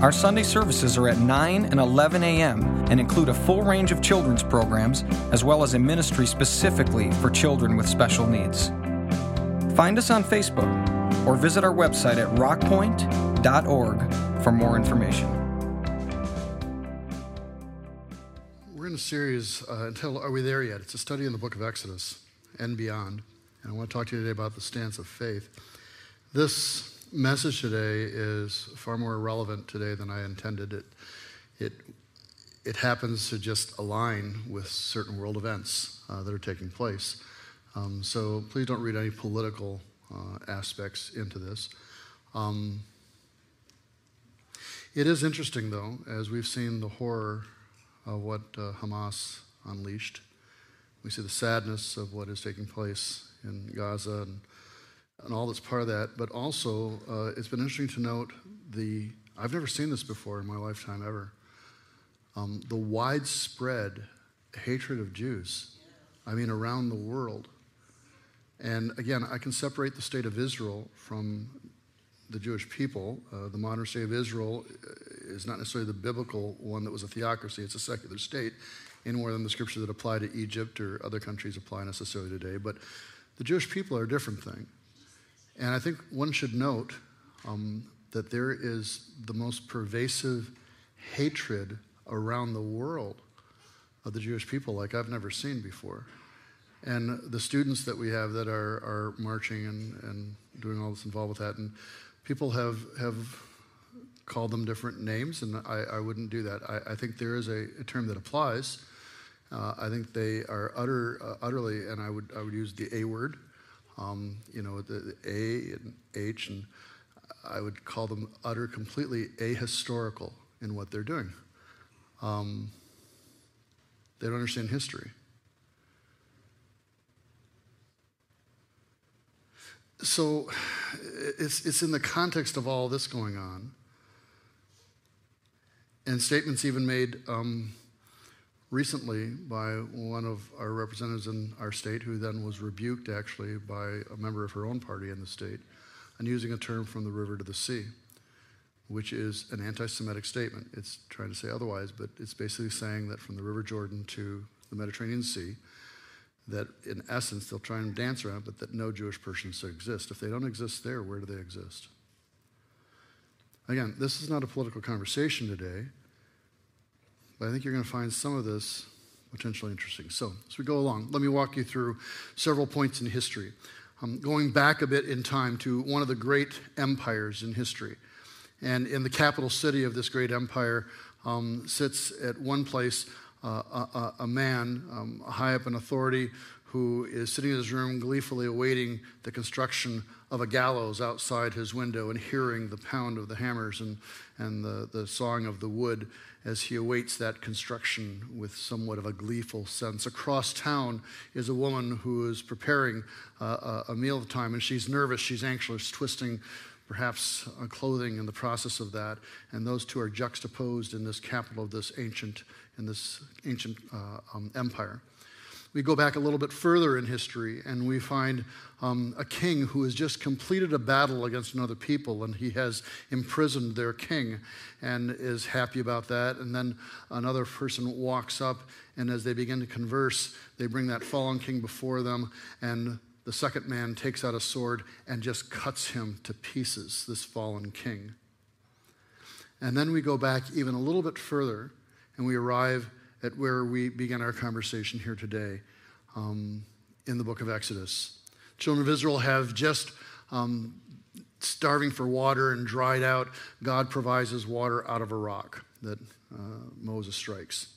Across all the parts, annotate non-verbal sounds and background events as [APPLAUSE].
Our Sunday services are at 9 and 11 a.m. and include a full range of children's programs, as well as a ministry specifically for children with special needs. Find us on Facebook or visit our website at rockpointe.org for more information. We're in a series uh, entitled Are We There Yet? It's a study in the book of Exodus and beyond. And I want to talk to you today about the stance of faith. This message today is far more relevant today than I intended. It, it, it happens to just align with certain world events uh, that are taking place. Um, so please don't read any political uh, aspects into this. Um, it is interesting, though, as we've seen the horror of what uh, Hamas unleashed. We see the sadness of what is taking place in Gaza and and all that's part of that. But also, uh, it's been interesting to note the, I've never seen this before in my lifetime ever, um, the widespread hatred of Jews. I mean, around the world. And again, I can separate the state of Israel from the Jewish people. Uh, the modern state of Israel uh, is not necessarily the biblical one that was a theocracy, it's a secular state, any more than the scripture that apply to Egypt or other countries apply necessarily today. But the Jewish people are a different thing. And I think one should note um, that there is the most pervasive hatred around the world of the Jewish people like I've never seen before. And the students that we have that are, are marching and, and doing all this involved with that, and people have, have called them different names, and I, I wouldn't do that. I, I think there is a, a term that applies. Uh, I think they are utter, uh, utterly, and I would, I would use the A word, um, you know, the, the A and H, and I would call them utter, completely ahistorical in what they're doing. Um, they don't understand history. So it's, it's in the context of all this going on, and statements even made um, recently by one of our representatives in our state, who then was rebuked actually by a member of her own party in the state, on using a term from the river to the sea, which is an anti Semitic statement. It's trying to say otherwise, but it's basically saying that from the River Jordan to the Mediterranean Sea, that in essence they'll try and dance around, but that no Jewish persons exist. If they don't exist there, where do they exist? Again, this is not a political conversation today. But I think you're going to find some of this potentially interesting. So, as we go along, let me walk you through several points in history. Um, going back a bit in time to one of the great empires in history. And in the capital city of this great empire um, sits at one place uh, a, a, man um, high up in authority who is sitting in his room gleefully awaiting the construction of a gallows outside his window and hearing the pound of the hammers and, and the, the sawing of the wood as he awaits that construction with somewhat of a gleeful sense. Across town is a woman who is preparing uh, a, meal time, and she's nervous, she's anxious, twisting perhaps uh, clothing in the process of that. And those two are juxtaposed in this capital of this ancient, in this ancient uh, um, empire we go back a little bit further in history and we find um, a king who has just completed a battle against another people and he has imprisoned their king and is happy about that. And then another person walks up and as they begin to converse, they bring that fallen king before them and the second man takes out a sword and just cuts him to pieces, this fallen king. And then we go back even a little bit further and we arrive at where we begin our conversation here today um, in the book of Exodus. Children of Israel have just um, starving for water and dried out. God provides his water out of a rock that uh, Moses strikes.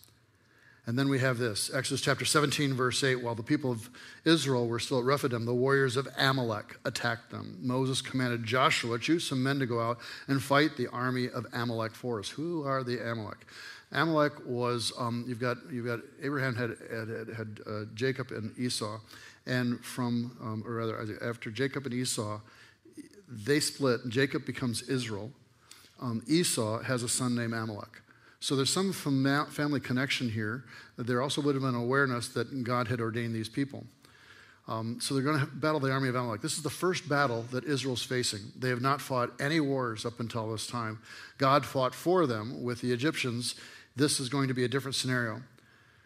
And then we have this Exodus chapter 17, verse 8. While the people of Israel were still at Rephidim, the warriors of Amalek attacked them. Moses commanded Joshua, to choose some men to go out and fight the army of Amalek for us. Who are the Amalek? Amalek was, um, you've, got, you've got, Abraham had, had, had, uh, Jacob and Esau. And from, um, or rather, after Jacob and Esau, they split, Jacob becomes Israel. Um, Esau has a son named Amalek. So there's some family connection here. There also would have been awareness that God had ordained these people. Um, so they're going to battle the army of Amalek. This is the first battle that Israel's facing. They have not fought any wars up until this time. God fought for them with the Egyptians. This is going to be a different scenario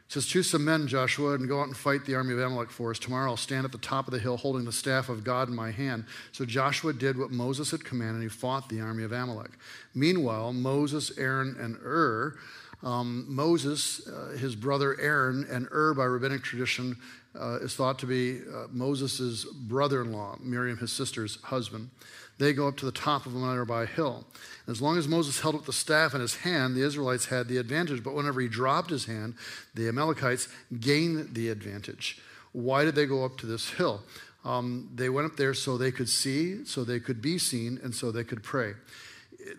says, Choose some men, Joshua, and go out and fight the army of Amalek for us. Tomorrow I'll stand at the top of the hill holding the staff of God in my hand. So Joshua did what Moses had commanded, and he fought the army of Amalek. Meanwhile, Moses, Aaron, and Hur, um, Moses, uh, his brother Aaron, and Hur, by rabbinic tradition, uh, is thought to be uh, Moses' brother in law, Miriam, his sister's husband. They go up to the top of a nearby hill. As long as Moses held up the staff in his hand, the Israelites had the advantage. But whenever he dropped his hand, the Amalekites gained the advantage. Why did they go up to this hill? Um, they went up there so they could see, so they could be seen, and so they could pray.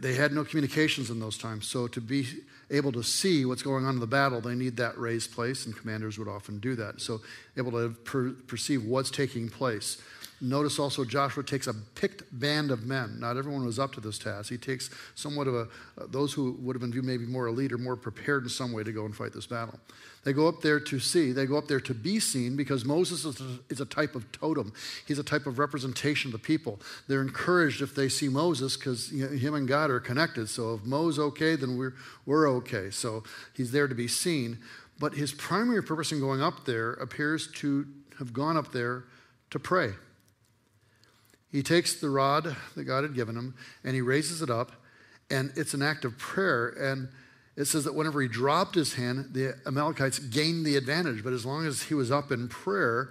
They had no communications in those times. So to be able to see what's going on in the battle, they need that raised place, and commanders would often do that. So able to per- perceive what's taking place. Notice also Joshua takes a picked band of men. Not everyone was up to this task. He takes somewhat of a, uh, those who would have been viewed maybe more elite or more prepared in some way to go and fight this battle. They go up there to see. They go up there to be seen because Moses is a, is a type of totem. He's a type of representation of the people. They're encouraged if they see Moses because you know, him and God are connected. So if Moses okay, then we're, we're okay. So he's there to be seen. But his primary purpose in going up there appears to have gone up there to pray. He takes the rod that God had given him and he raises it up, and it's an act of prayer. And it says that whenever he dropped his hand, the Amalekites gained the advantage. But as long as he was up in prayer,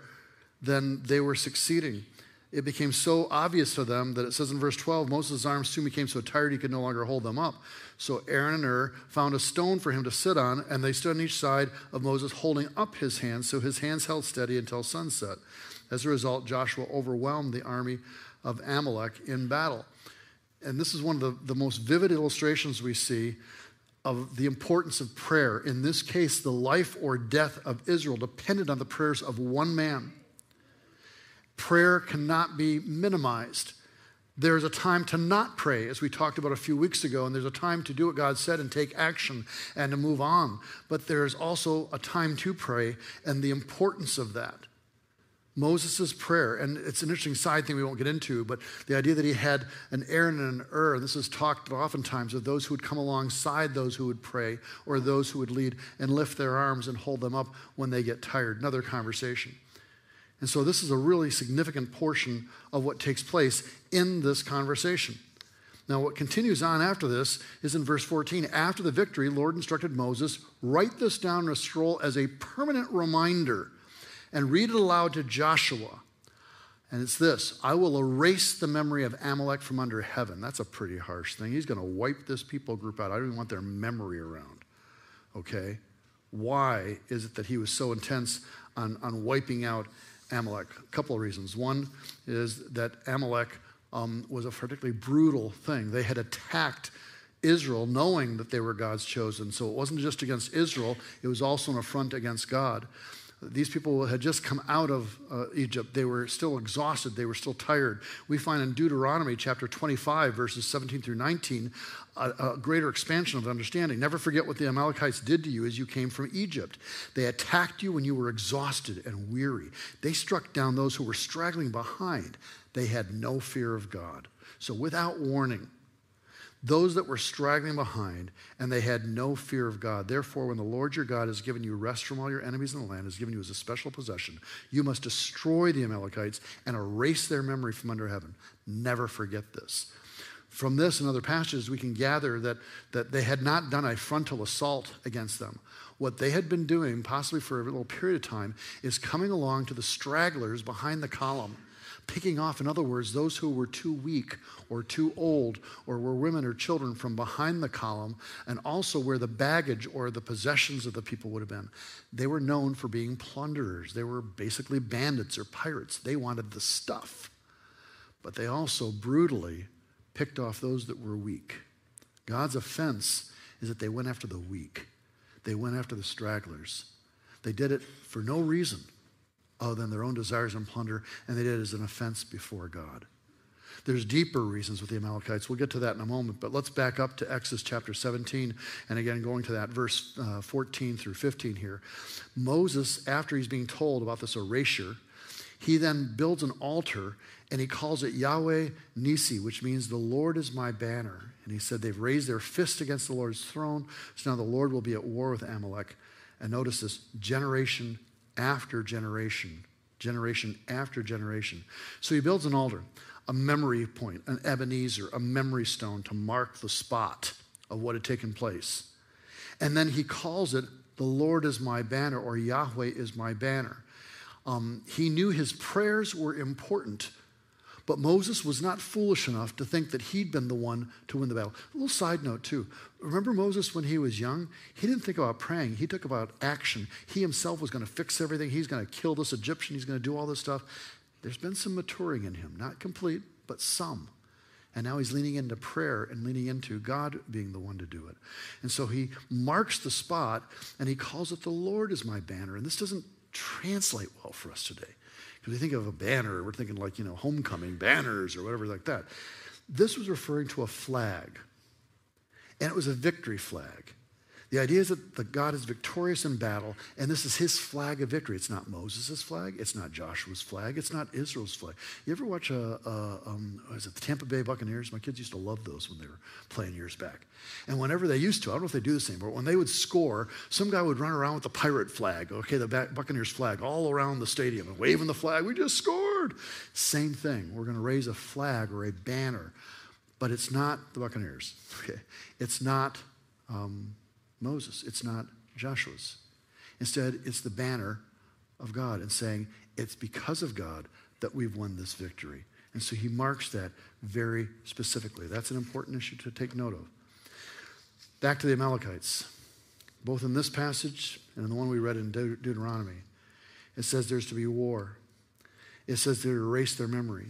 then they were succeeding. It became so obvious to them that it says in verse 12 Moses' arms soon became so tired he could no longer hold them up. So Aaron and Hur found a stone for him to sit on, and they stood on each side of Moses, holding up his hands, so his hands held steady until sunset. As a result, Joshua overwhelmed the army of Amalek in battle. And this is one of the, the most vivid illustrations we see of the importance of prayer. In this case, the life or death of Israel depended on the prayers of one man. Prayer cannot be minimized. There's a time to not pray, as we talked about a few weeks ago, and there's a time to do what God said and take action and to move on. But there's also a time to pray and the importance of that. Moses' prayer, and it's an interesting side thing we won't get into, but the idea that he had an Aaron and an Hur, this is talked oftentimes of those who would come alongside those who would pray, or those who would lead and lift their arms and hold them up when they get tired. Another conversation. And so this is a really significant portion of what takes place in this conversation. Now, what continues on after this is in verse 14. After the victory, Lord instructed Moses, write this down in a scroll as a permanent reminder and read it aloud to Joshua. And it's this I will erase the memory of Amalek from under heaven. That's a pretty harsh thing. He's going to wipe this people group out. I don't even want their memory around. Okay? Why is it that he was so intense on, on wiping out Amalek? A couple of reasons. One is that Amalek um, was a particularly brutal thing. They had attacked Israel knowing that they were God's chosen. So it wasn't just against Israel, it was also an affront against God. These people had just come out of uh, Egypt. They were still exhausted. They were still tired. We find in Deuteronomy chapter 25, verses 17 through 19, a, a, greater expansion of understanding. Never forget what the Amalekites did to you as you came from Egypt. They attacked you when you were exhausted and weary. They struck down those who were straggling behind. They had no fear of God. So, without warning, those that were straggling behind, and they had no fear of God. Therefore, when the Lord your God has given you rest from all your enemies in the land, has given you as a special possession, you must destroy the Amalekites and erase their memory from under heaven. Never forget this. From this and other passages, we can gather that, that they had not done a frontal assault against them. What they had been doing, possibly for a little period of time, is coming along to the stragglers behind the column picking off, in other words, those who were too weak or too old or were women or children from behind the column, and also where the baggage or the possessions of the people would have been. They were known for being plunderers. They were basically bandits or pirates. They wanted the stuff. But they also brutally picked off those that were weak. God's offense is that they went after the weak, they went after the stragglers. They did it for no reason other than their own desires and plunder, and they did it as an offense before God. There's deeper reasons with the Amalekites. We'll get to that in a moment, but let's back up to Exodus chapter 17, and again, going to that verse uh, 14 through 15 here. Moses, after he's being told about this erasure, he then builds an altar and he calls it Yahweh Nissi, which means the Lord is my banner. And he said they've raised their fist against the Lord's throne, so now the Lord will be at war with Amalek. And notice this generation after generation, generation after generation. So he builds an altar, a memory point, an Ebenezer, a memory stone to mark the spot of what had taken place. And then he calls it, The Lord is my banner, or Yahweh is my banner. Um, he knew his prayers were important but Moses was not foolish enough to think that he'd been the one to win the battle. A little side note, too. Remember Moses when he was young? He didn't think about praying, he took about action. He himself was going to fix everything, he's going to kill this Egyptian, he's going to do all this stuff. There's been some maturing in him, not complete, but some. And now he's leaning into prayer and leaning into God being the one to do it. And so he marks the spot and he calls it the Lord is my banner. And this doesn't translate well for us today. We think of a banner, we're thinking like, you know, homecoming banners or whatever like that. This was referring to a flag, and it was a victory flag. The idea is that the God is victorious in battle, and this is his flag of victory. It's not Moses' flag. It's not Joshua's flag. It's not Israel's flag. You ever watch a, a um, it the Tampa Bay Buccaneers? My kids used to love those when they were playing years back. And whenever they used to, I don't know if they do the same, but when they would score, some guy would run around with the pirate flag, okay, the Buccaneers flag, all around the stadium and waving the flag. We just scored. Same thing. We're going to raise a flag or a banner, but it's not the Buccaneers. [LAUGHS] Okay, it's not. Um, Moses, it's not Joshua's. Instead, it's the banner of God and saying, it's because of God that we've won this victory. And so he marks that very specifically. That's an important issue to take note of. Back to the Amalekites. Both in this passage and in the one we read in De- Deuteronomy, it says there's to be war. It says they erase their memory.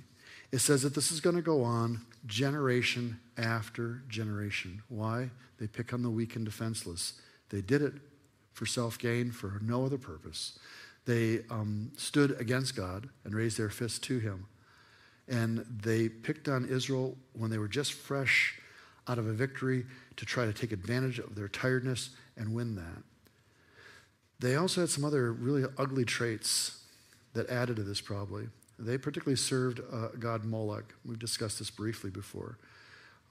It says that this is going to go on generation after generation. Why? They pick on the weak and defenseless. They did it for self gain, for no other purpose. They um, stood against God and raised their fists to Him. And they picked on Israel when they were just fresh out of a victory to try to take advantage of their tiredness and win that. They also had some other really ugly traits that added to this, probably. They particularly served uh, God Moloch. We've discussed this briefly before.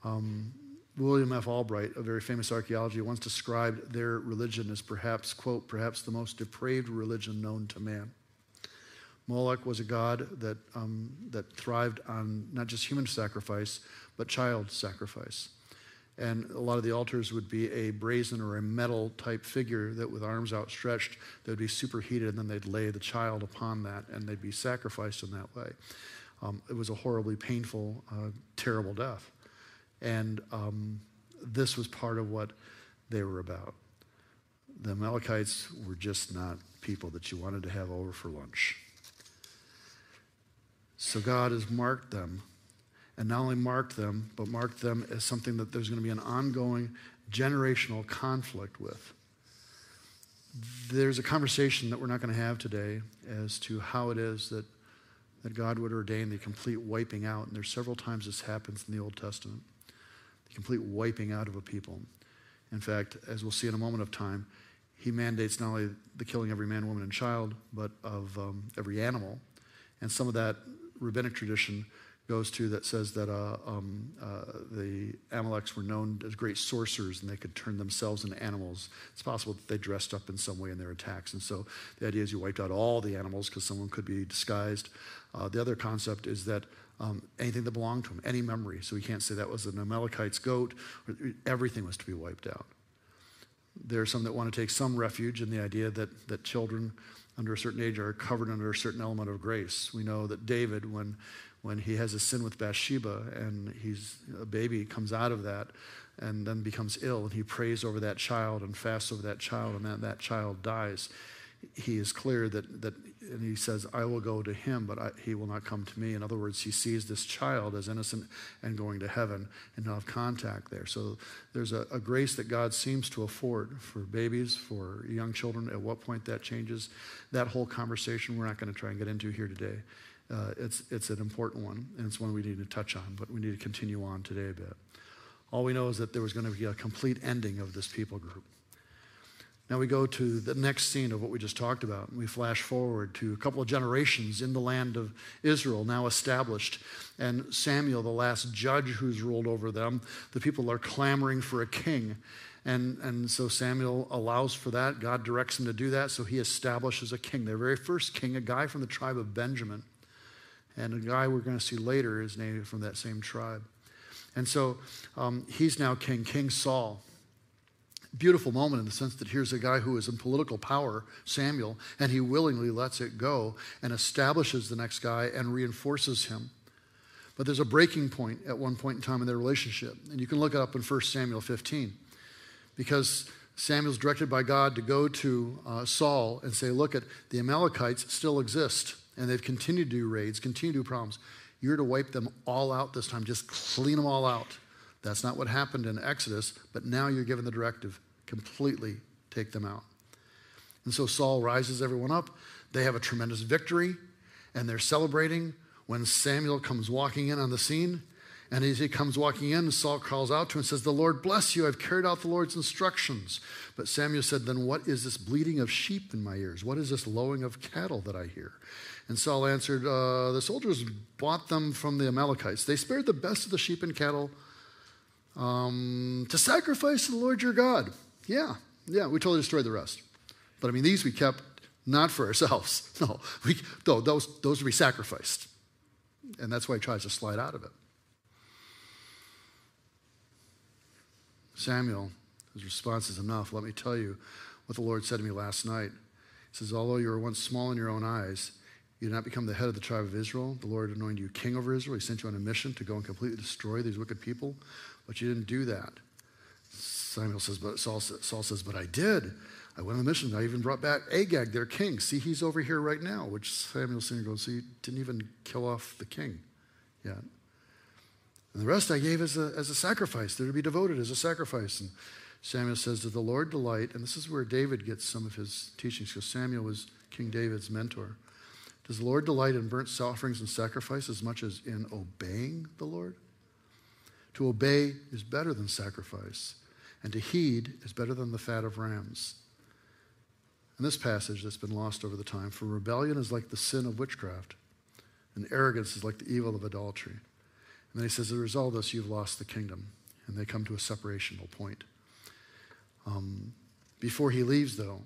Um, William F. Albright, a very famous archaeologist, once described their religion as perhaps, quote, perhaps the most depraved religion known to man. Moloch was a god that, um, that thrived on not just human sacrifice, but child sacrifice. And a lot of the altars would be a brazen or a metal type figure that, with arms outstretched, they would be superheated, and then they'd lay the child upon that, and they'd be sacrificed in that way. Um, it was a horribly painful, uh, terrible death. And um, this was part of what they were about. The Amalekites were just not people that you wanted to have over for lunch. So God has marked them, and not only marked them, but marked them as something that there's going to be an ongoing generational conflict with. There's a conversation that we're not going to have today as to how it is that, that God would ordain the complete wiping out. And there's several times this happens in the Old Testament the complete wiping out of a people. In fact, as we'll see in a moment of time, he mandates not only the killing of every man, woman, and child, but of um, every animal. And some of that rabbinic tradition goes to that says that uh, um, uh, the Amaleks were known as great sorcerers and they could turn themselves into animals. It's possible that they dressed up in some way in their attacks. And so the idea is you wiped out all the animals because someone could be disguised. Uh, the other concept is that um, anything that belonged to him, any memory. So we can't say that was an Amalekite's goat. Everything was to be wiped out. There are some that want to take some refuge in the idea that, that children under a certain age are covered under a certain element of grace. We know that David, when, when he has a sin with Bathsheba and he's, a baby comes out of that and then becomes ill, and he prays over that child and fasts over that child, and then that child dies he is clear that, that and he says, I will go to him, but I, he will not come to me. In other words, he sees this child as innocent and going to heaven and have contact there. So there's a, a, grace that God seems to afford for babies, for young children. At what point that changes, that whole conversation we're not going to try and get into here today. Uh, it's, it's an important one, and it's one we need to touch on, but we need to continue on today a bit. All we know is that there was going to be a complete ending of this people group. Now we go to the next scene of what we just talked about. And we flash forward to a couple of generations in the land of Israel, now established. And Samuel, the last judge who's ruled over them, the people are clamoring for a king. And, and so Samuel allows for that. God directs him to do that, so he establishes a king. Their very first king, a guy from the tribe of Benjamin. And a guy we're going to see later is named from that same tribe. And so um, he's now king, King Saul beautiful moment in the sense that here's a guy who is in political power, Samuel, and he willingly lets it go and establishes the next guy and reinforces him. But there's a breaking point at one point in time in their relationship. And you can look it up in 1 Samuel 15. Because Samuel's directed by God to go to uh, Saul and say, Look, at the Amalekites still exist, and they've continued to do raids, continue to do problems. You're to wipe them all out this time, just clean them all out. That's not what happened in Exodus, but now you're given the directive completely take them out. And so Saul rises everyone up. They have a tremendous victory, and they're celebrating when Samuel comes walking in on the scene. And as he comes walking in, Saul calls out to him and says, The Lord bless you. I've carried out the Lord's instructions. But Samuel said, Then what is this bleating of sheep in my ears? What is this lowing of cattle that I hear? And Saul answered, uh, The soldiers bought them from the Amalekites. They spared the best of the sheep and cattle um, to sacrifice to the Lord your God. Yeah, yeah, we totally destroyed the rest. But I mean, these we kept not for ourselves. [LAUGHS] No, we, no those, those would be sacrificed. And that's why he tries to slide out of it. Samuel, his response is enough. Let me tell you what the Lord said to me last night. He says, Although you were once small in your own eyes, you did not become the head of the tribe of Israel. The Lord anointed you king over Israel. He sent you on a mission to go and completely destroy these wicked people, but you didn't do that. Samuel says, but Saul, Saul says, but I did. I went on a mission. I even brought back Agag, their king. See, he's over here right now. Which Samuel sitting goes, so you didn't even kill off the king yet. And the rest I gave as a, as a sacrifice. They're to be devoted as a sacrifice. And Samuel says, Does the Lord delight? And this is where David gets some of his teachings, because Samuel was King David's mentor. Does the Lord delight in burnt offerings and sacrifice as much as in obeying the Lord? To obey is better than sacrifice and to heed is better than the fat of rams. In this passage that's been lost over the time, for rebellion is like the sin of witchcraft, and arrogance is like the evil of adultery. And then he says, as a result of this, you've lost the kingdom. And they come to a separational point. Um, before he leaves, though,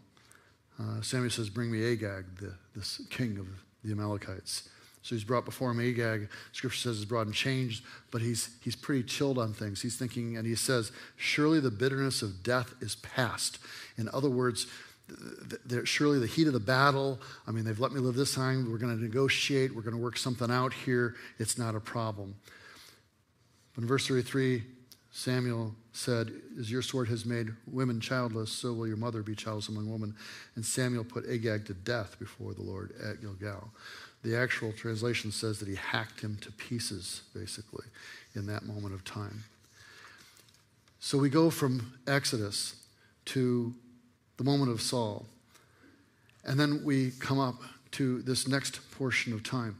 uh, Samuel says, Bring me Agag, the, this king of the Amalekites. So he's brought before him Agag. Scripture says he's brought and changed, but he's, he's pretty chilled on things. He's thinking, and he says, Surely the bitterness of death is past. In other words, surely the heat of the battle, I mean, they've let me live this time. We're going to negotiate. We're going to work something out here. It's not a problem. But in verse 33, Samuel said, As your sword has made women childless, so will your mother be childless among women. And Samuel put Agag to death before the Lord at Gilgal. The actual translation says that he hacked him to pieces, basically, in that moment of time. So we go from Exodus to the moment of Saul. And then we come up to this next portion of time.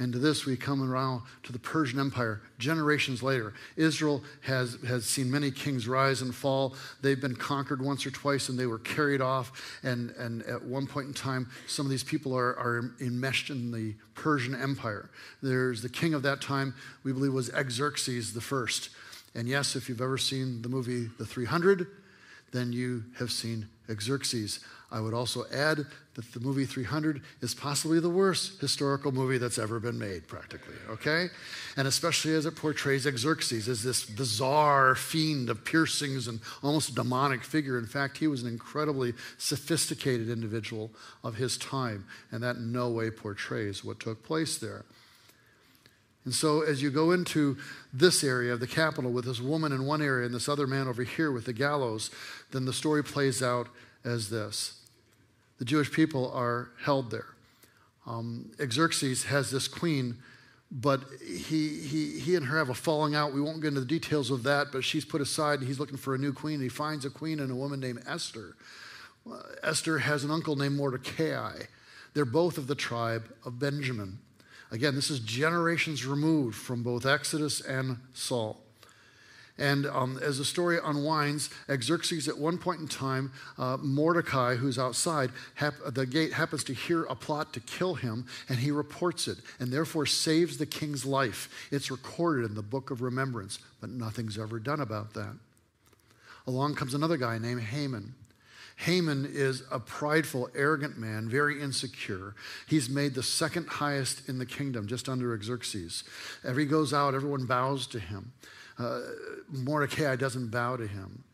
And to this, we come around to the Persian Empire generations later. Israel has, has seen many kings rise and fall. They've been conquered once or twice and they were carried off. And, and at one point in time, some of these people are, are enmeshed in the Persian Empire. There's the king of that time, we believe, was Xerxes the first. And yes, if you've ever seen the movie The 300, then you have seen Xerxes. I would also add that the movie 300 is possibly the worst historical movie that's ever been made, practically, okay? And especially as it portrays Xerxes as this bizarre fiend of piercings and almost demonic figure. In fact, he was an incredibly sophisticated individual of his time, and that in no way portrays what took place there. And so, as you go into this area of the capital with this woman in one area and this other man over here with the gallows, then the story plays out as this the Jewish people are held there. Um, Xerxes has this queen, but he, he, he and her have a falling out. We won't get into the details of that, but she's put aside and he's looking for a new queen. and He finds a queen and a woman named Esther. Uh, Esther has an uncle named Mordecai. They're both of the tribe of Benjamin. Again, this is generations removed from both Exodus and Saul. And um, as the story unwinds, Xerxes, at one point in time, uh, Mordecai, who's outside hap- the gate, happens to hear a plot to kill him, and he reports it, and therefore saves the king's life. It's recorded in the book of remembrance, but nothing's ever done about that. Along comes another guy named Haman. Haman is a prideful, arrogant man, very insecure. He's made the second highest in the kingdom, just under Xerxes. Every goes out, everyone bows to him. Uh, Mordecai doesn't bow to him.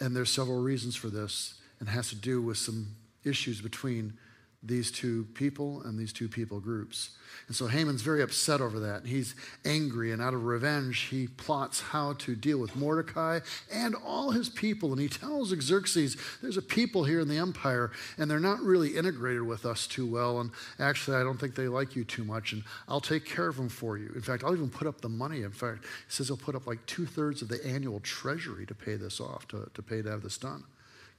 And there's several reasons for this, and has to do with some issues between these two people and these two people groups. And so Haman's very upset over that. He's angry, and out of revenge, he plots how to deal with Mordecai and all his people. And he tells Xerxes, There's a people here in the empire, and they're not really integrated with us too well. And actually, I don't think they like you too much, and I'll take care of them for you. In fact, I'll even put up the money. In fact, he says he'll put up like two thirds of the annual treasury to pay this off, to, to pay to have this done.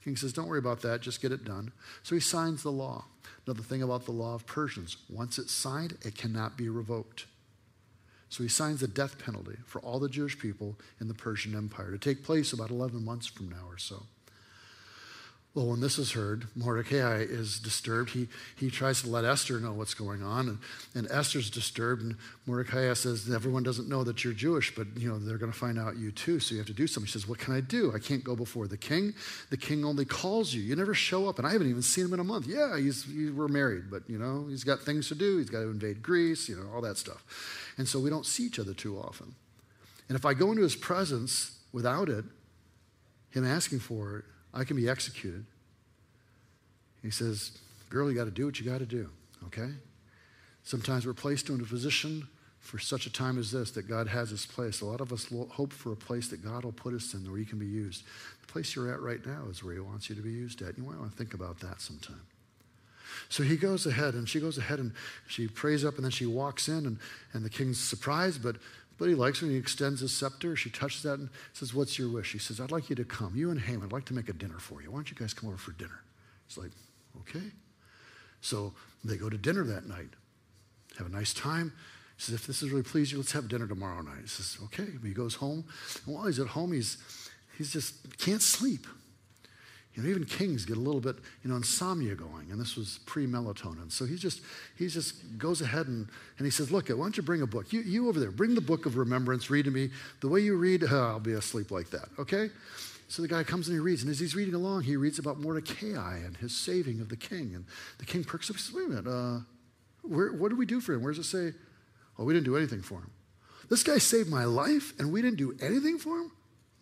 King says, Don't worry about that, just get it done. So he signs the law. Another thing about the law of Persians once it's signed, it cannot be revoked. So he signs the death penalty for all the Jewish people in the Persian Empire to take place about 11 months from now or so. Well, when this is heard, Mordecai is disturbed. He, he tries to let Esther know what's going on, and, and Esther's disturbed. And Mordecai says, Everyone doesn't know that you're Jewish, but you know they're going to find out you too, so you have to do something. He says, What can I do? I can't go before the king. The king only calls you. You never show up, and I haven't even seen him in a month. Yeah, he's, he, we're married, but you know, he's got things to do. He's got to invade Greece, you know, all that stuff. And so we don't see each other too often. And if I go into his presence without it, him asking for it, I can be executed. He says, Girl, you got to do what you got to do, okay? Sometimes we're placed into a position for such a time as this that God has us placed. A lot of us hope for a place that God will put us in where you can be used. The place you're at right now is where He wants you to be used at. You might want to think about that sometime. So he goes ahead and she goes ahead and she prays up and then she walks in and, and the king's surprised, but but he likes when he extends his scepter. She touches that and says, What's your wish? He says, I'd like you to come. You and Haman, I'd like to make a dinner for you. Why don't you guys come over for dinner? It's like, Okay. So they go to dinner that night, have a nice time. He says, if this is really pleased you, let's have dinner tomorrow night. He says, okay. He goes home. And while he's at home, he's, he's just can't sleep. You know, even kings get a little bit, you know, insomnia going, and this was pre-melatonin. So he just he just goes ahead and, and he says, look, why don't you bring a book? You, you over there, bring the book of remembrance, read to me. The way you read, [LAUGHS] I'll be asleep like that, okay? So the guy comes and he reads, and as he's reading along, he reads about Mordecai and his saving of the king. And the king perks up and says, Wait a minute, uh, where, what did we do for him? Where does it say? Oh, we didn't do anything for him. This guy saved my life and we didn't do anything for him?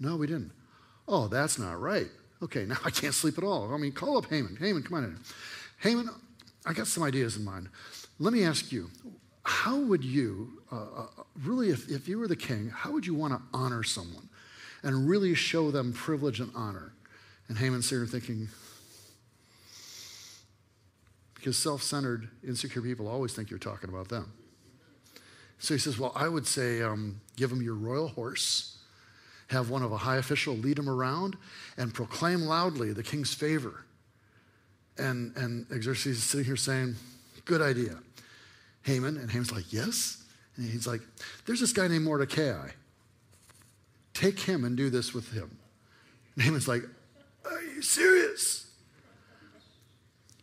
No, we didn't. Oh, that's not right. Okay, [LAUGHS] now I can't sleep at all. I mean, call up Haman. Haman, come on in. Haman, I got some ideas in mind. Let me ask you, how would you, uh, uh, really, if, if you were the king, how would you want to honor someone? and really show them privilege and honor. And Haman's sitting thinking, because self centered, insecure people always think you're talking about them. So he says, Well, I would say um, give them your royal horse, have one of a high official lead him around, and proclaim loudly the king's favor. And, and Xerxes is sitting here saying, Good idea. Haman, and Haman's like, Yes. And he's like, There's this guy named Mordecai. Take him and do this with him. Haman's like, Are you serious?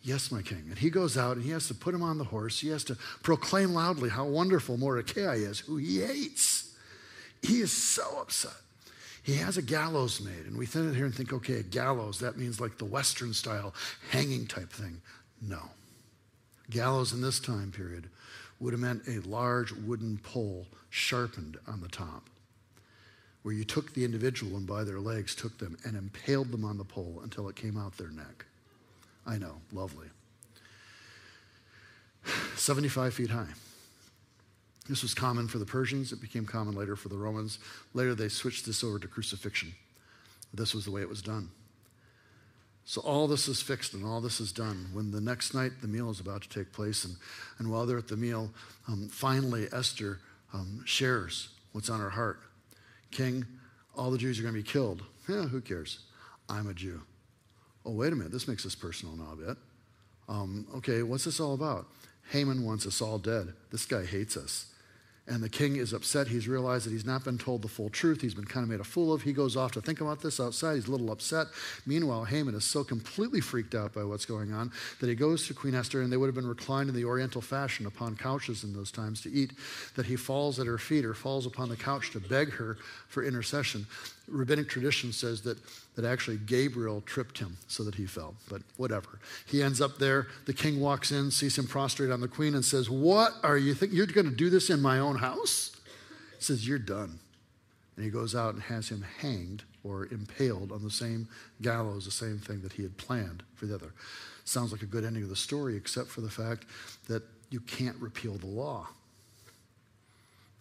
Yes, my king. And he goes out and he has to put him on the horse. He has to proclaim loudly how wonderful Mordecai is, who he hates. He is so upset. He has a gallows made. And we sit here and think, okay, a gallows, that means like the Western style hanging type thing. No. Gallows in this time period would have meant a large wooden pole sharpened on the top, where you took the individual and by their legs took them and impaled them on the pole until it came out their neck. I know, lovely. [SIGHS] 75 feet high. This was common for the Persians. It became common later for the Romans. Later, they switched this over to crucifixion. This was the way it was done. So all this is fixed and all this is done. When the next night the meal is about to take place, and, and while they're at the meal, um, finally Esther um, shares what's on her heart. King, all the Jews are going to be killed. Yeah, who cares? I'm a Jew. Oh, wait a minute. This makes this personal now a bit. Um, okay, what's this all about? Haman wants us all dead. This guy hates us. And the king is upset. He's realized that he's not been told the full truth. He's been kind of made a fool of. He goes off to think about this outside. He's a little upset. Meanwhile, Haman is so completely freaked out by what's going on that he goes to Queen Esther, and they would have been reclined in the Oriental fashion upon couches in those times to eat, that he falls at her feet or falls upon the couch to beg her for intercession rabbinic tradition says that, that actually Gabriel tripped him so that he fell, but whatever. He ends up there. The king walks in, sees him prostrate on the queen, and says, What are you thinking? You're going to do this in my own house? He says, You're done. And he goes out and has him hanged or impaled on the same gallows, the same thing that he had planned for the other. Sounds like a good ending of the story, except for the fact that you can't repeal the law.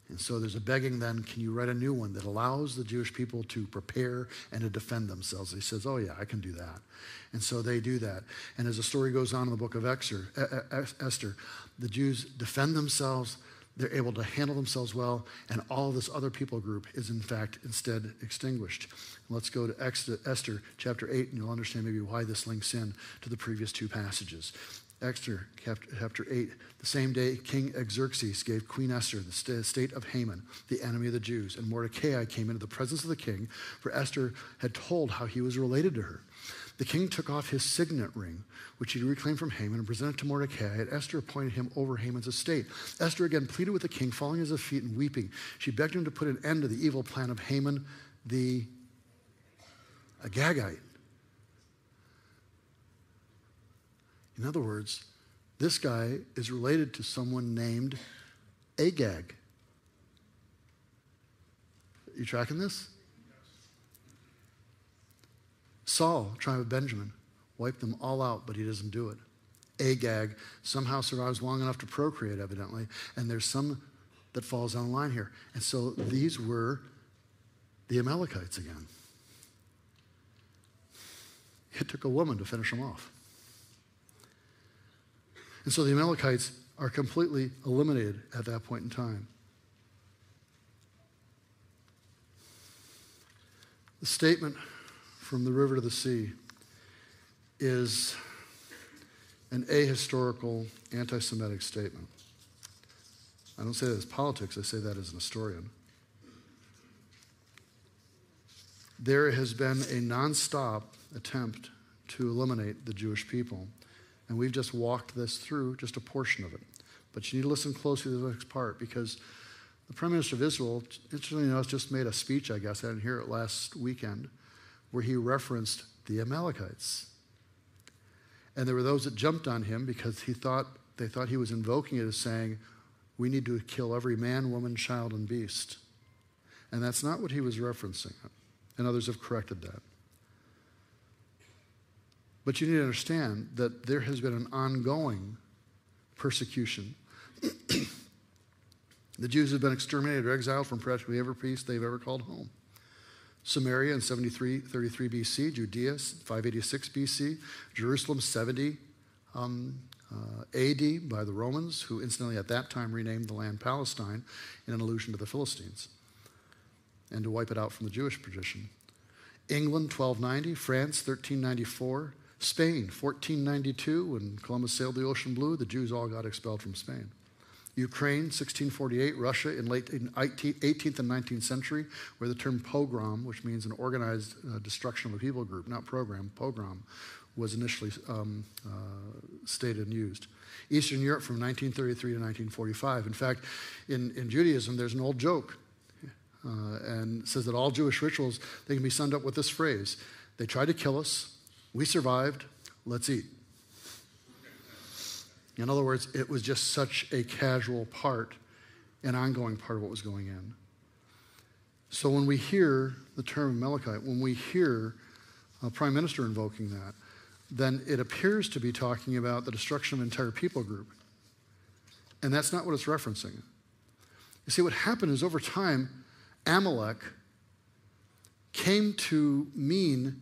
And so there's a begging then, can you write a new one that allows the Jewish people to prepare and to defend themselves? He says, oh, yeah, I can do that. And so they do that. And as the story goes on in the book of Esther, the Jews defend themselves, they're able to handle themselves well, and all this other people group is, in fact, instead extinguished. Let's go to Esther chapter 8, and you'll understand maybe why this links in to the previous two passages. Esther, chapter 8. The same day, King Xerxes gave Queen Esther the state of Haman, the enemy of the Jews. And Mordecai came into the presence of the king, for Esther had told how he was related to her. The king took off his signet ring, which he reclaimed from Haman, and presented to Mordecai. And Esther appointed him over Haman's estate. Esther again pleaded with the king, falling at his feet and weeping. She begged him to put an end to the evil plan of Haman the Agagite In other words, this guy is related to someone named Agag. You tracking this? Saul, tribe of Benjamin, wiped them all out, but he doesn't do it. Agag somehow survives long enough to procreate, evidently, and there's some that falls on line here. And so these were the Amalekites again. It took a woman to finish them off. And so the Amalekites are completely eliminated at that point in time. The statement from the river to the sea is an ahistorical, anti Semitic statement. I don't say that as politics, I say that as an historian. There has been a nonstop attempt to eliminate the Jewish people. And we've just walked this through, just a portion of it. But you need to listen closely to the next part because the Prime Minister of Israel, interestingly enough, just made a speech, I guess, I didn't hear it last weekend, where he referenced the Amalekites. And there were those that jumped on him because he thought they thought he was invoking it as saying, we need to kill every man, woman, child, and beast. And that's not what he was referencing. And others have corrected that. But you need to understand that there has been an ongoing persecution. [CLEARS THROAT] the Jews have been exterminated or exiled from practically every place they've ever called home. Samaria in 73, 33 BC, Judea 586 BC, Jerusalem 70 um, uh, AD by the Romans, who incidentally at that time renamed the land Palestine in an allusion to the Philistines and to wipe it out from the Jewish tradition. England 1290, France 1394, Spain, 1492, when Columbus sailed the ocean blue, the Jews all got expelled from Spain. Ukraine, 1648, Russia in late 18th and 19th century, where the term pogrom, which means an organized uh, destruction of a people group, not program, pogrom, was initially um, uh, stated and used. Eastern Europe from 1933 to 1945. In fact, in, in Judaism, there's an old joke. uh, and says that all Jewish rituals, they can be summed up with this phrase They tried to kill us, we survived, let's eat. In other words, it was just such a casual part, an ongoing part of what was going in. So when we hear the term Amalekite, when we hear a prime minister invoking that, then it appears to be talking about the destruction of an entire people group. And that's not what it's referencing. You see, what happened is over time, Amalek came to mean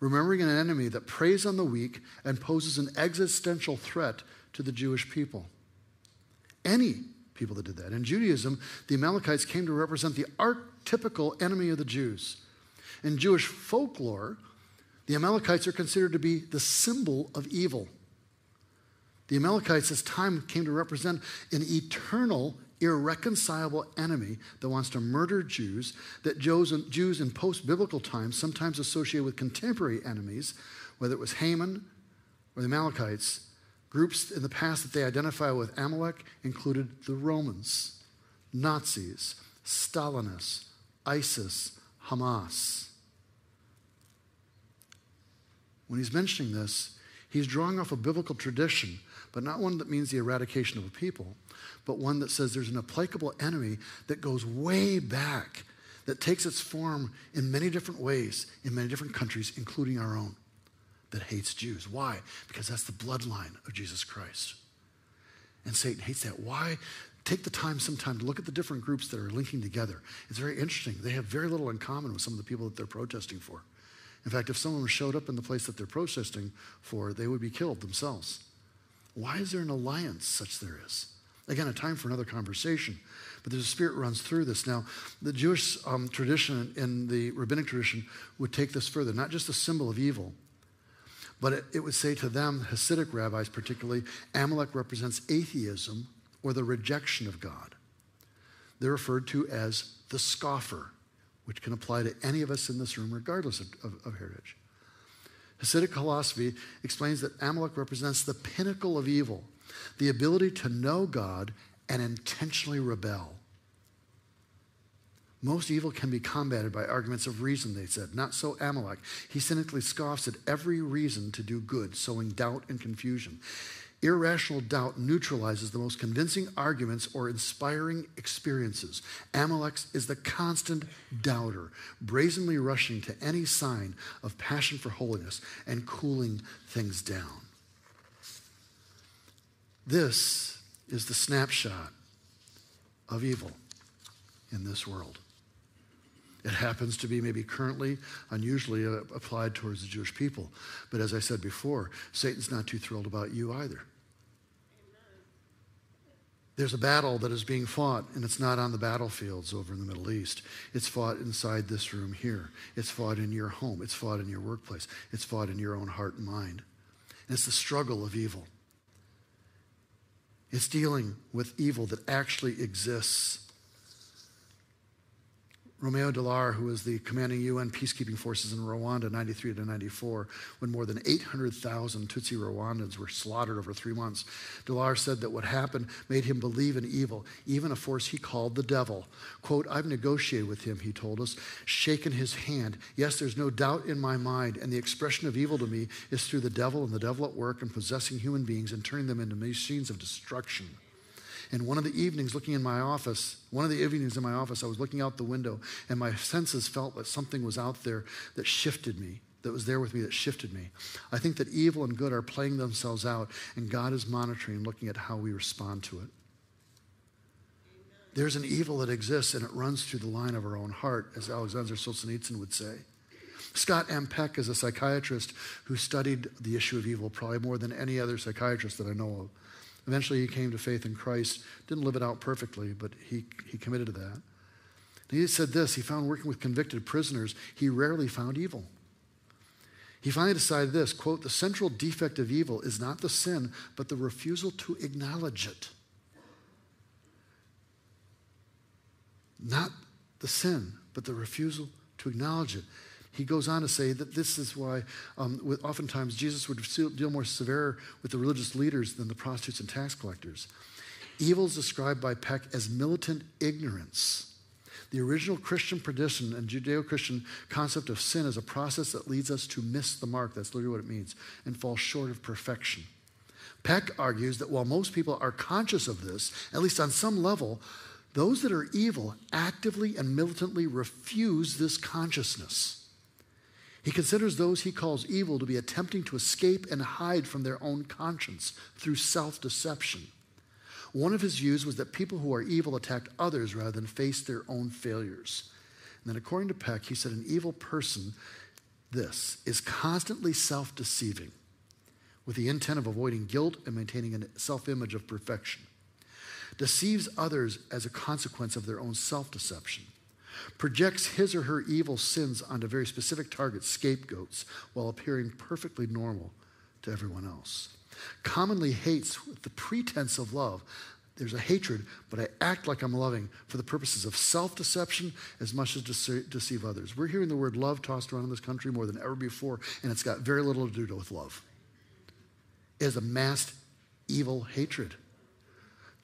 remembering an enemy that preys on the weak and poses an existential threat to the Jewish people. Any people that did that. In Judaism, the Amalekites came to represent the archetypical enemy of the Jews. In Jewish folklore, the Amalekites are considered to be the symbol of evil. The Amalekites, as time came to represent an eternal, irreconcilable enemy that wants to murder Jews, that Jews in post biblical times sometimes associate with contemporary enemies, whether it was Haman or the Amalekites. Groups in the past that they identify with Amalek included the Romans, Nazis, Stalinists, ISIS, Hamas. When he's mentioning this, he's drawing off a biblical tradition, but not one that means the eradication of a people, but one that says there's an applicable enemy that goes way back, that takes its form in many different ways in many different countries, including our own, that hates Jews. Why? Because that's the bloodline of Jesus Christ. And Satan hates that. Why? Take the time sometime to look at the different groups that are linking together. It's very interesting. They have very little in common with some of the people that they're protesting for. In fact, if someone showed up in the place that they're protesting for, they would be killed themselves. Why is there an alliance such there is? Again, a time for another conversation. But a spirit runs through this. Now, the Jewish um, tradition and the rabbinic tradition would take this further, not just a symbol of evil, but it, it would say to them, Hasidic rabbis particularly, Amalek represents atheism or the rejection of God. They're referred to as the scoffer which can apply to any of us in this room, regardless of, of, of heritage. Hasidic philosophy explains that Amalek represents the pinnacle of evil, the ability to know God and intentionally rebel. Most evil can be combated by arguments of reason, they said. Not so Amalek. He cynically scoffs at every reason to do good, sowing doubt and confusion. Irrational doubt neutralizes the most convincing arguments or inspiring experiences. Amalek is the constant doubter, brazenly rushing to any sign of passion for holiness and cooling things down. This is the snapshot of evil in this world. It happens to be maybe currently unusually uh, applied towards the Jewish people. But as I said before, Satan's not too thrilled about you either. There's a battle that is being fought, and it's not on the battlefields over in the Middle East. It's fought inside this room here. It's fought in your home. It's fought in your workplace. It's fought in your own heart and mind. And it's the struggle of evil. It's dealing with evil that actually exists Romeo Dallaire, who was the commanding UN peacekeeping forces in Rwanda 93 to 94, when more than 800,000 Tutsi Rwandans were slaughtered over three months, Dallaire said that what happened made him believe in evil, even a force he called the devil. Quote, I've negotiated with him, he told us, shaken his hand. Yes, there's no doubt in my mind, and the expression of evil to me is through the devil and the devil at work and possessing human beings and turning them into machines of destruction. And one of the evenings, looking in my office, one of the evenings in my office, I was looking out the window, and my senses felt that something was out there that shifted me, that was there with me, that shifted me. I think that evil and good are playing themselves out, and God is monitoring and looking at how we respond to it. There's an evil that exists, and it runs through the line of our own heart, as Alexander Solzhenitsyn would say. Scott M. Peck is a psychiatrist who studied the issue of evil probably more than any other psychiatrist that I know of. Eventually, he came to faith in Christ. Didn't live it out perfectly, but he, he committed to that. And he said this he found working with convicted prisoners, he rarely found evil. He finally decided this quote, the central defect of evil is not the sin, but the refusal to acknowledge it. Not the sin, but the refusal to acknowledge it. He goes on to say that this is why um, with, oftentimes Jesus would deal more severe with the religious leaders than the prostitutes and tax collectors. Evil is described by Peck as militant ignorance. The original Christian tradition and Judeo Christian concept of sin is a process that leads us to miss the mark. That's literally what it means, and fall short of perfection. Peck argues that while most people are conscious of this, at least on some level, those that are evil actively and militantly refuse this consciousness. He considers those he calls evil to be attempting to escape and hide from their own conscience through self deception. One of his views was that people who are evil attack others rather than face their own failures. And then, according to Peck, he said an evil person, this, is constantly self deceiving with the intent of avoiding guilt and maintaining a self image of perfection, deceives others as a consequence of their own self deception, projects his or her evil sins onto very specific targets, scapegoats, while appearing perfectly normal to everyone else, commonly hates with the pretense of love. There's a hatred, but I act like I'm loving for the purposes of self deception as much as to deceive others. We're hearing the word love tossed around in this country more than ever before, and it's got very little to do with love It is a amassed evil hatred,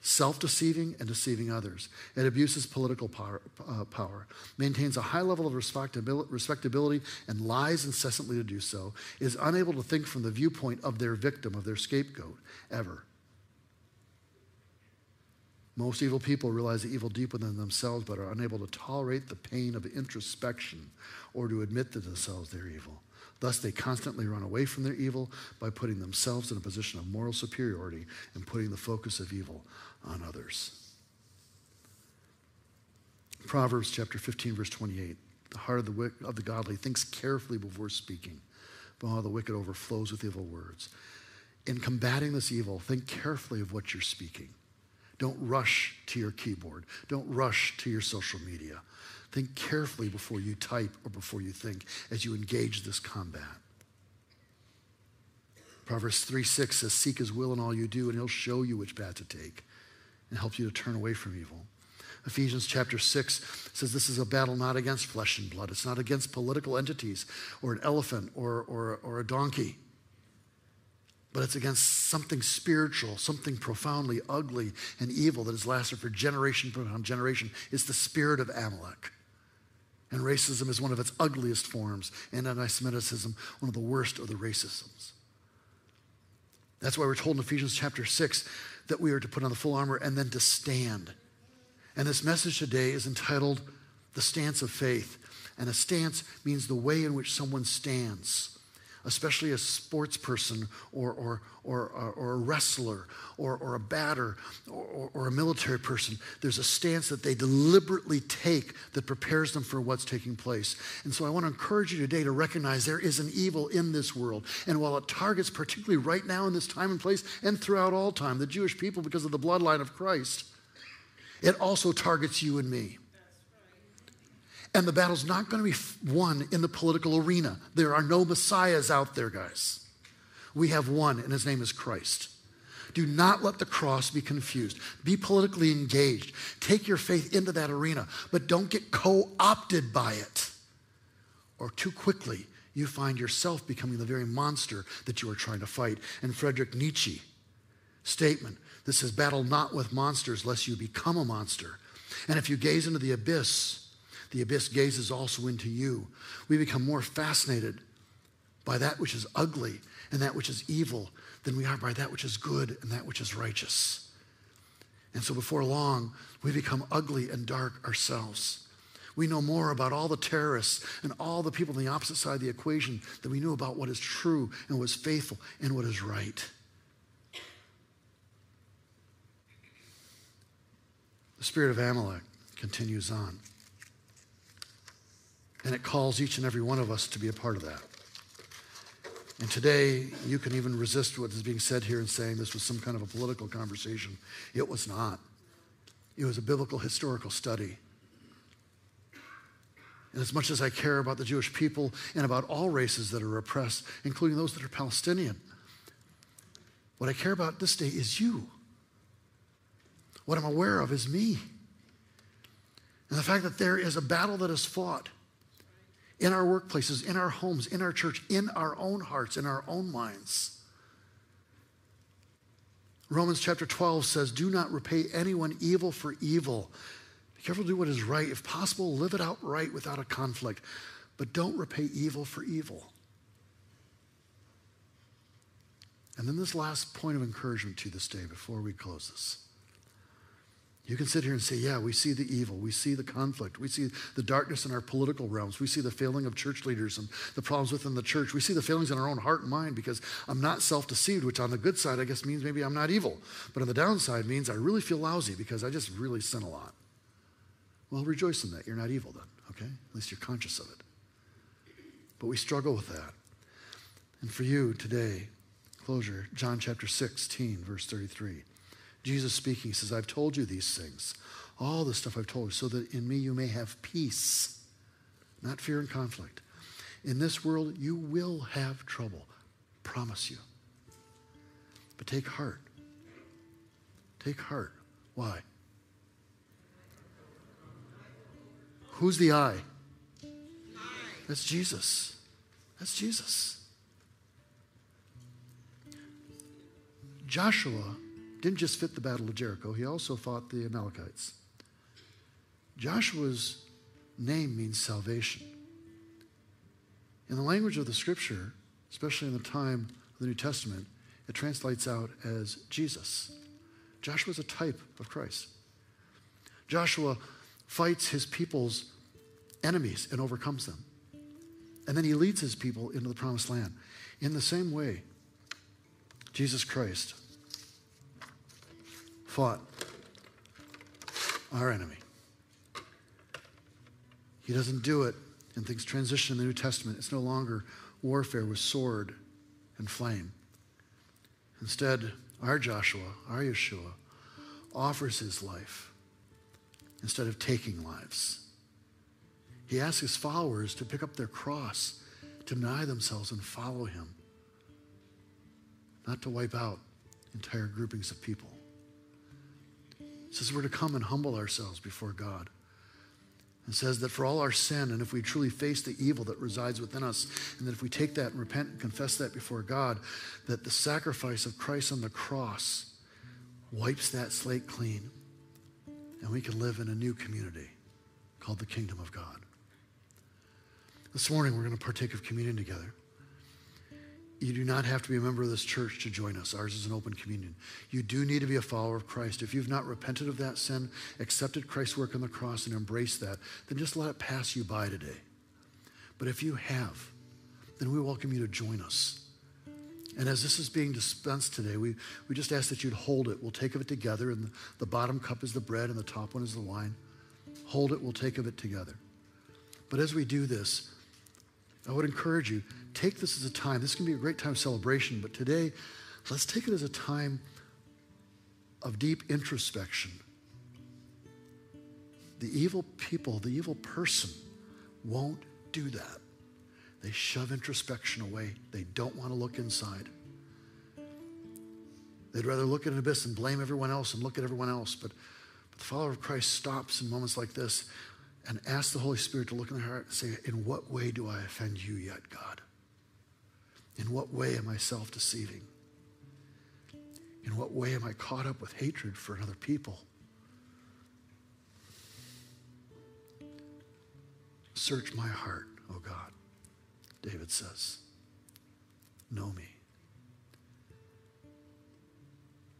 self deceiving and deceiving others. It abuses political power, uh, power, maintains a high level of respectability, and lies incessantly to do so, is unable to think from the viewpoint of their victim, of their scapegoat, ever. Most evil people realize the evil deep within themselves, but are unable to tolerate the pain of introspection or to admit to themselves they're evil. Thus, they constantly run away from their evil by putting themselves in a position of moral superiority and putting the focus of evil on others. Proverbs chapter 15, verse 28. The heart of the, of the godly thinks carefully before speaking, but while the wicked overflows with evil words. In combating this evil, think carefully of what you're speaking. Don't rush to your keyboard. Don't rush to your social media. Think carefully before you type or before you think as you engage this combat. Proverbs 3 6 says, Seek his will in all you do, and he'll show you which path to take and help you to turn away from evil. Ephesians chapter 6 says this is a battle not against flesh and blood. It's not against political entities or an elephant or, or, or a donkey, but it's against something spiritual, something profoundly ugly and evil that has lasted for generation upon generation. It's the spirit of Amalek. And racism is one of its ugliest forms, and anti Semitism, one of the worst of the racisms. That's why we're told in Ephesians chapter 6 that we are to put on the full armor and then to stand. And this message today is entitled The Stance of Faith. And a stance means the way in which someone stands especially a sports person or, or, or, uh, or a wrestler or, or a batter or, or a military person, there's a stance that they deliberately take that prepares them for what's taking place. And so I want to encourage you today to recognize there is an evil in this world. And while it targets, particularly right now in this time and place and throughout all time, the Jewish people because of the bloodline of Christ, it also targets you and me. And the battle's not going to be won in the political arena. There are no messiahs out there, guys. We have one, and his name is Christ. Do not let the cross be confused. Be politically engaged. Take your faith into that arena, but don't get co opted by it. Or too quickly, you find yourself becoming the very monster that you are trying to fight. And Friedrich Nietzsche statement this is battle not with monsters, lest you become a monster. And if you gaze into the abyss, the abyss gazes also into you. We become more fascinated by that which is ugly and that which is evil than we are by that which is good and that which is righteous. And so before long, we become ugly and dark ourselves. We know more about all the terrorists and all the people on the opposite side of the equation than we knew about what is true and what is faithful and what is right. The spirit of Amalek continues on. And it calls each and every one of us to be a part of that. And today, you can even resist what is being said here and saying this was some kind of a political conversation. It was not, it was a biblical historical study. And as much as I care about the Jewish people and about all races that are oppressed, including those that are Palestinian, what I care about this day is you. What I'm aware of is me. And the fact that there is a battle that is fought in our workplaces, in our homes, in our church, in our own hearts, in our own minds. Romans chapter 12 says, Do not repay anyone evil for evil Be careful to do what is right. If possible, live it out right without a conflict. But don't repay evil for evil. And then this last point of encouragement to you this day before we close this. You can sit here and say, yeah, we see the evil, we see the conflict, we see the darkness in our political realms, we see the failing of church leaders and the problems within the church, we see the failings in our own heart and mind because I'm not self deceived, which on the good side, I guess, means maybe I'm not evil. But on the downside, means I really feel lousy because I just really sin a lot. Well, rejoice in that. You're not evil then, okay? At least you're conscious of it. But we struggle with that. And for you today, closure, John chapter 16, verse 33. Jesus speaking he says, I've told you these things, all the stuff I've told you, so that in me you may have peace, not fear and conflict. In this world, you will have trouble. Promise you. But take heart. Take heart. Why? Who's the I? That's Jesus. That's Jesus. Joshua didn't just fit the Battle of Jericho, he also fought the Amalekites. Joshua's name means salvation. In the language of the scripture, especially in the time of the New Testament, it translates out as Jesus. Joshua is a type of Christ. Joshua fights his people's enemies and overcomes them. And then he leads his people into the promised land. In the same way, Jesus Christ fought our enemy. He doesn't do it, and things transition in the New Testament. It's no longer warfare with sword and flame. Instead, our Joshua, our Yeshua, offers his life instead of taking lives. He asks his followers to pick up their cross, to deny themselves and follow him, not to wipe out entire groupings of people says we're to come and humble ourselves before God. It says that for all our sin, and if we truly face the evil that resides within us, and that if we take that and repent and confess that before God, that the sacrifice of Christ on the cross wipes that slate clean, and we can live in a new community called the kingdom of God. This morning, we're going to partake of communion together. You do not have to be a member of this church to join us. Ours is an open communion. You do need to be a follower of Christ. If you've not repented of that sin, accepted Christ's work on the cross, and embraced that, then just let it pass you by today. But if you have, then we welcome you to join us. And as this is being dispensed today, we, we just ask that you'd hold it. We'll take of it together, and the, the bottom cup is the bread, and the top one is the wine. Hold it, we'll take of it together. But as we do this, I would encourage you, take this as a time. This can be a great time of celebration, but today, let's take it as a time of deep introspection. The evil people, the evil person won't do that. They shove introspection away. They don't want to look inside. They'd rather look at an abyss and blame everyone else and look at everyone else. But, but the follower of Christ stops in moments like this and ask the Holy Spirit to look in their heart and say, In what way do I offend you yet, God? In what way am I self deceiving? In what way am I caught up with hatred for another people? Search my heart, O God, David says. Know me.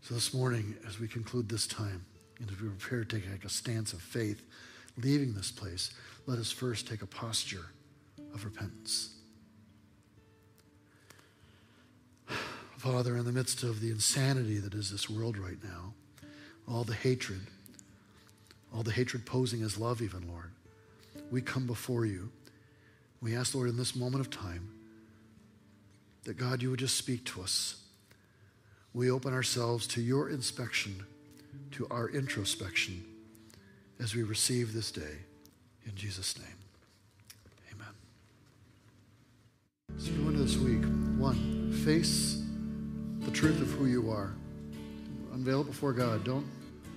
So this morning, as we conclude this time, and as we prepare to take a stance of faith, leaving this place, let us first take a posture of repentance. Father, in the midst of the insanity that is this world right now, all the hatred, all the hatred posing as love, even, Lord, we come before you. We ask, Lord, in this moment of time, that God, you would just speak to us. We open ourselves to your inspection, to our introspection as we receive this day. In Jesus' name, amen. So go into this week. One, face the truth of who you are. Unveil it before God. Don't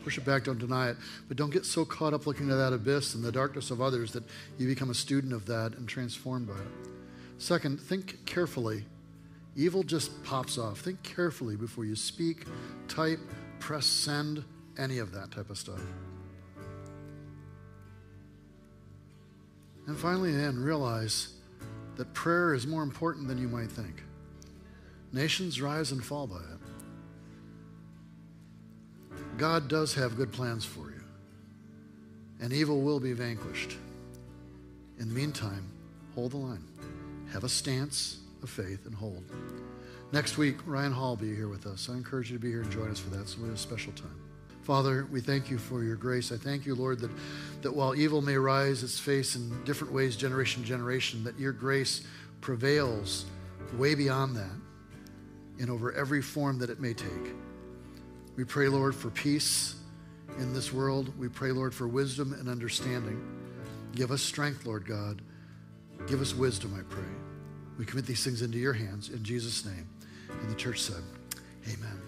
push it back, don't deny it. But don't get so caught up looking at that abyss and the darkness of others that you become a student of that and transformed by it. Second, think carefully. Evil just pops off. Think carefully before you speak, type, press send, any of that type of stuff. And finally, then, realize that prayer is more important than you might think. Nations rise and fall by it. God does have good plans for you, and evil will be vanquished. In the meantime, hold the line. Have a stance of faith and hold. Next week, Ryan Hall will be here with us. I encourage you to be here and join us for that. So we have a special time. Father, we thank you for your grace. I thank you, Lord, that, that while evil may rise its face in different ways, generation to generation, that your grace prevails way beyond that and over every form that it may take. We pray, Lord, for peace in this world. We pray, Lord, for wisdom and understanding. Give us strength, Lord God. Give us wisdom, I pray. We commit these things into your hands in Jesus' name. And the church said, Amen.